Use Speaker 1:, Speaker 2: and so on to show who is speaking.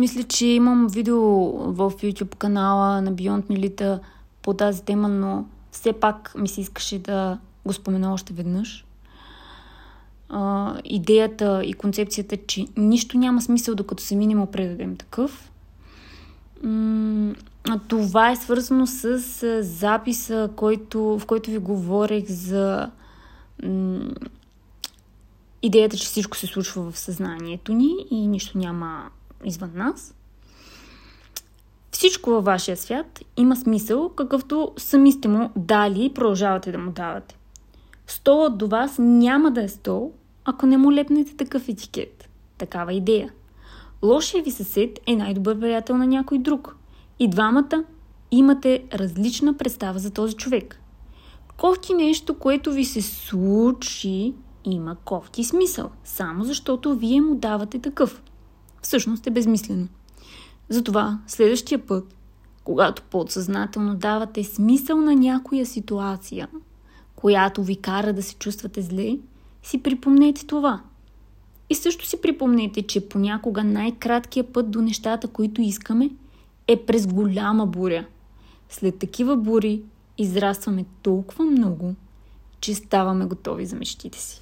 Speaker 1: Мисля, че имам видео в YouTube канала на Beyond Melita по тази тема, но все пак ми се искаше да го спомена още веднъж. А, идеята и концепцията, че нищо няма смисъл, докато се минемо предадем такъв. Това е свързано с записа, който, в който ви говорех за идеята, че всичко се случва в съзнанието ни и нищо няма извън нас. Всичко във вашия свят има смисъл, какъвто сами сте му дали и продължавате да му давате. Столът до вас няма да е стол, ако не му лепнете такъв етикет, такава идея. Лошия ви съсед е най-добър приятел на някой друг. И двамата имате различна представа за този човек. Кофти нещо, което ви се случи, има кофти смисъл, само защото вие му давате такъв. Всъщност е безмислено. Затова следващия път, когато подсъзнателно давате смисъл на някоя ситуация, която ви кара да се чувствате зле, си припомнете това. И също си припомнете, че понякога най-краткият път до нещата, които искаме, е през голяма буря. След такива бури израстваме толкова много, че ставаме готови за мечтите си.